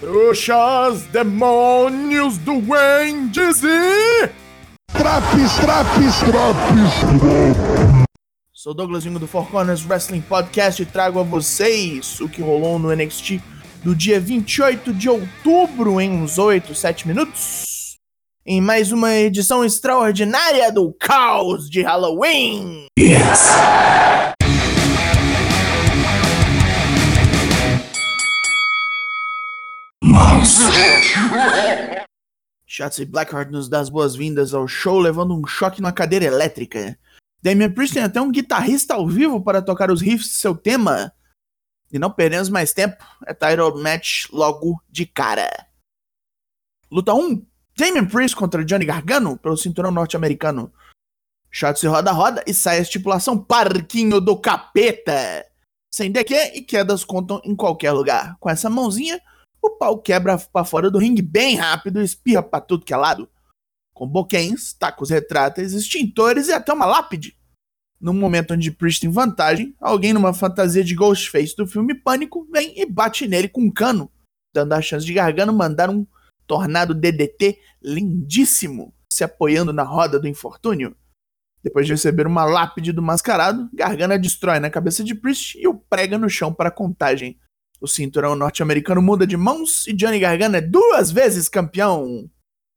Bruxas, demônios, duendes e... Traps, traps, traps, Sou Douglas Jungo do Four Corners Wrestling Podcast e trago a vocês o que rolou no NXT do dia 28 de outubro em uns 8, 7 minutos. Em mais uma edição extraordinária do Caos de Halloween. Yes! Shotzi Blackheart nos dá as boas-vindas ao show levando um choque na cadeira elétrica. Damian Priest tem até um guitarrista ao vivo para tocar os riffs de seu tema. E não perdemos mais tempo, é title match logo de cara. Luta 1: Damian Priest contra Johnny Gargano pelo cinturão norte-americano. Shotzi roda-roda e sai a estipulação Parquinho do Capeta. Sem DQ e quedas contam em qualquer lugar. Com essa mãozinha, o pau quebra para fora do ringue bem rápido e espirra para tudo que é lado. Com boquens, tacos retráteis, extintores e até uma lápide. No momento onde Priest tem vantagem, alguém numa fantasia de Ghostface do filme Pânico vem e bate nele com um cano, dando a chance de Gargano mandar um tornado DDT lindíssimo, se apoiando na roda do infortúnio. Depois de receber uma lápide do mascarado, Gargano destrói na cabeça de Priest e o prega no chão para contagem. O cinturão norte-americano muda de mãos e Johnny Gargano é duas vezes campeão.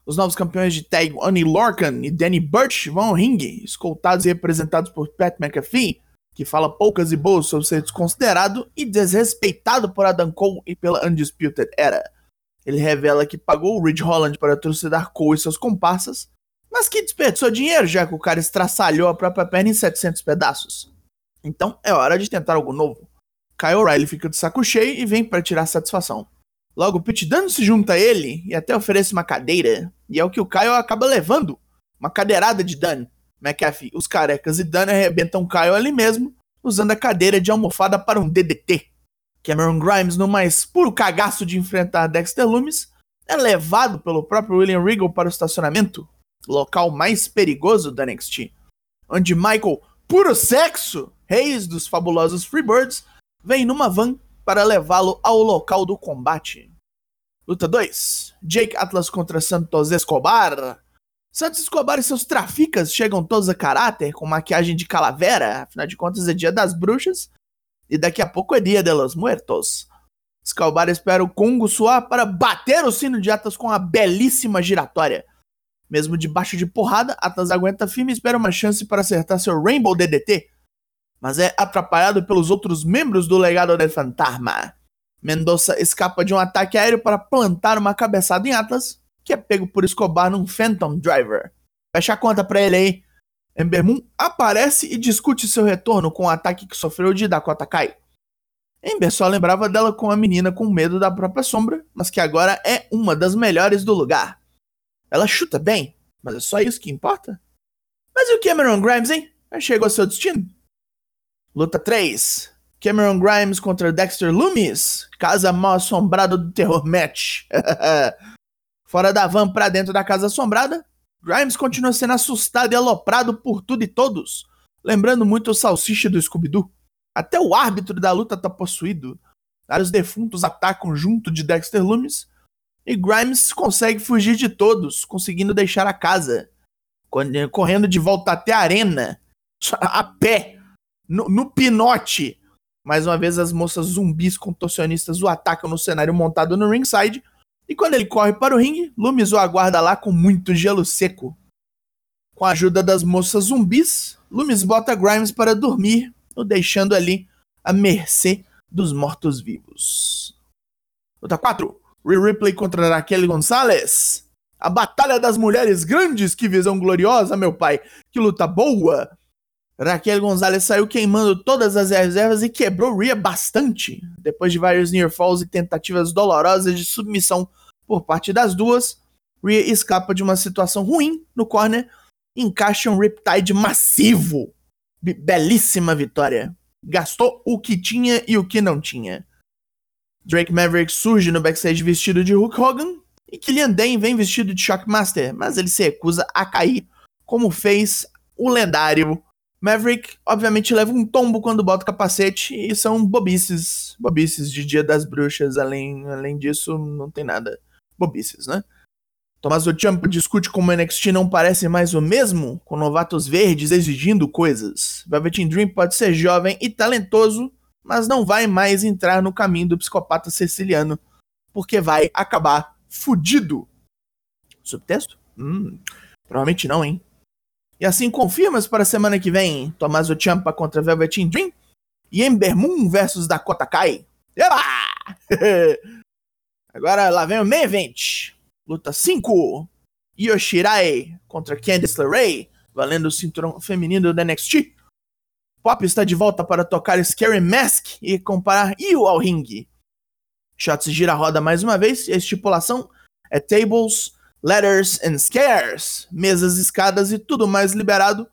Os novos campeões de tag Oney Lorcan e Danny Burch vão ao ringue, escoltados e representados por Pat McAfee, que fala poucas e boas sobre ser desconsiderado e desrespeitado por Adam Cole e pela Undisputed Era. Ele revela que pagou o Ridge Holland para trucidar Cole e seus comparsas, mas que desperdiçou dinheiro já que o cara estraçalhou a própria perna em 700 pedaços. Então é hora de tentar algo novo. Kyle O'Reilly fica de saco cheio e vem para tirar satisfação. Logo, Pete Dunne se junta a ele e até oferece uma cadeira, e é o que o Kyle acaba levando, uma cadeirada de Dunne. McAfee, os carecas e Dunne arrebentam Kyle ali mesmo, usando a cadeira de almofada para um DDT. Cameron Grimes, no mais puro cagaço de enfrentar Dexter Loomis, é levado pelo próprio William Regal para o estacionamento, local mais perigoso da NXT, onde Michael, puro sexo, reis dos fabulosos Freebirds, vem numa van para levá-lo ao local do combate. Luta 2: Jake Atlas contra Santos Escobar. Santos Escobar e seus traficas chegam todos a caráter, com maquiagem de calavera, afinal de contas é dia das bruxas, e daqui a pouco é dia de los muertos. Escobar espera o Congo suar para bater o sino de Atlas com a belíssima giratória. Mesmo debaixo de porrada, Atlas aguenta firme e espera uma chance para acertar seu Rainbow DDT, mas é atrapalhado pelos outros membros do legado del fantasma. Mendoza escapa de um ataque aéreo para plantar uma cabeçada em Atlas, que é pego por Escobar num Phantom Driver. Fecha a conta pra ele aí. Ember Moon aparece e discute seu retorno com o ataque que sofreu de Dakota Kai. Ember só lembrava dela com a menina com medo da própria sombra, mas que agora é uma das melhores do lugar. Ela chuta bem, mas é só isso que importa? Mas e o Cameron Grimes, hein? Chegou ao seu destino? Luta 3. Cameron Grimes contra Dexter Loomis. Casa mal assombrada do terror match. Fora da van pra dentro da casa assombrada, Grimes continua sendo assustado e aloprado por tudo e todos, lembrando muito o salsicha do Scooby-Doo. Até o árbitro da luta tá possuído. Vários defuntos atacam junto de Dexter Loomis e Grimes consegue fugir de todos, conseguindo deixar a casa, correndo de volta até a arena, a pé no, no pinote. Mais uma vez, as moças zumbis contorcionistas o atacam no cenário montado no ringside. E quando ele corre para o ringue, Loomis o aguarda lá com muito gelo seco. Com a ajuda das moças zumbis, Loomis bota Grimes para dormir, o deixando ali à mercê dos mortos-vivos. Luta 4. Rhea Ripley contra Raquel Gonzalez. A Batalha das Mulheres Grandes, que visão gloriosa, meu pai. Que luta boa. Raquel Gonzalez saiu queimando todas as reservas e quebrou Rhea bastante. Depois de vários near falls e tentativas dolorosas de submissão por parte das duas, Rhea escapa de uma situação ruim no corner e encaixa um Riptide massivo. Be belíssima vitória. Gastou o que tinha e o que não tinha. Drake Maverick surge no backstage vestido de Hulk Hogan e Killian Dane vem vestido de Shockmaster, mas ele se recusa a cair, como fez o lendário Maverick, obviamente, leva um tombo quando bota o capacete e são bobices. Bobices de Dia das Bruxas. Além, além disso, não tem nada. Bobices, né? Tommaso Ciampa discute como o NXT não parece mais o mesmo, com novatos verdes exigindo coisas. Velvet Dream pode ser jovem e talentoso, mas não vai mais entrar no caminho do psicopata siciliano, porque vai acabar fudido. Subtexto? Hum, provavelmente não, hein? E assim confirmas para a semana que vem Tommaso Ciampa contra Velvet Dream e Ember Moon versus Dakota Kai. Eba! Agora lá vem o main event. Luta 5. Yoshirai contra Candice LeRae, valendo o cinturão feminino da NXT. Pop está de volta para tocar Scary Mask e comparar Io ao ringue. Shots gira a roda mais uma vez e a estipulação é tables, ladders and scares, mesas, escadas e tudo mais liberado,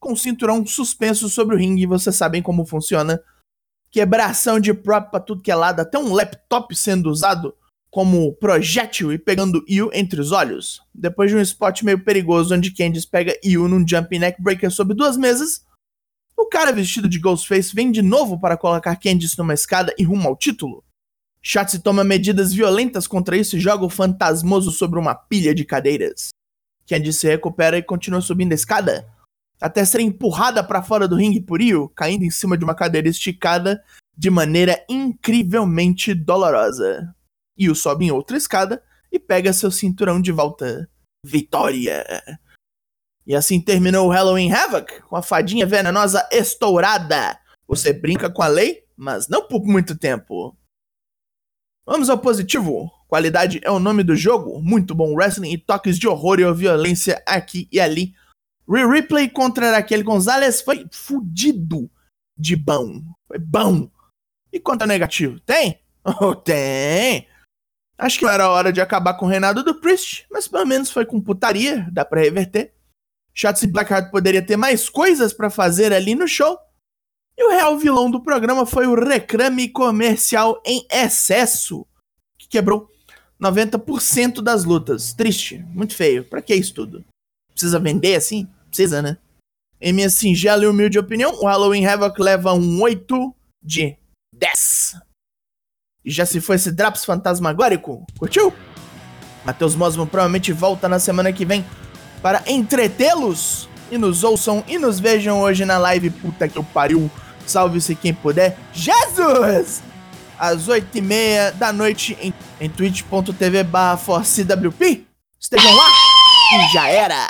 com cinturão suspenso sobre o ringue, vocês sabem como funciona. Quebração de prop pra tudo que é lado, até um laptop sendo usado como projétil e pegando Io entre os olhos. Depois de um spot meio perigoso onde Candice pega Io num jumping neck breaker sobre duas mesas, o cara vestido de Ghostface vem de novo para colocar Candice numa escada e rumo ao título. Shotzi toma medidas violentas contra isso e joga o fantasmoso sobre uma pilha de cadeiras. Candice se recupera e continua subindo a escada, até ser empurrada para fora do ringue por Io, caindo em cima de uma cadeira esticada de maneira incrivelmente dolorosa. Io sobe em outra escada e pega seu cinturão de volta. Vitória! E assim terminou o Halloween Havoc, com a fadinha venenosa estourada. Você brinca com a lei, mas não por muito tempo. Vamos ao positivo. Qualidade é o nome do jogo. Muito bom wrestling e toques de horror e violência aqui e ali. Re Replay contra aquele Gonzalez foi fudido de bom. Foi bom. E quanto ao negativo? Tem? Oh, tem. Acho que não era hora de acabar com o reinado do Priest, mas pelo menos foi com putaria, dá pra reverter. Shotzi Blackheart poderia ter mais coisas para fazer ali no show. E o real vilão do programa foi o reclame comercial em excesso, que quebrou 90% das lutas. Triste, muito feio. Pra que isso tudo? Precisa vender assim? Precisa, né? Em minha singela e humilde opinião, o Halloween Havoc leva um 8 de 10. E já se foi esse Draps fantasmagórico? Curtiu? Matheus Mosmo provavelmente volta na semana que vem para entretê-los. E nos ouçam e nos vejam hoje na live. Puta que eu pariu. Salve-se quem puder. Jesus! Às 8h30 da noite em, em twitch.tv barra Estejam lá e já era!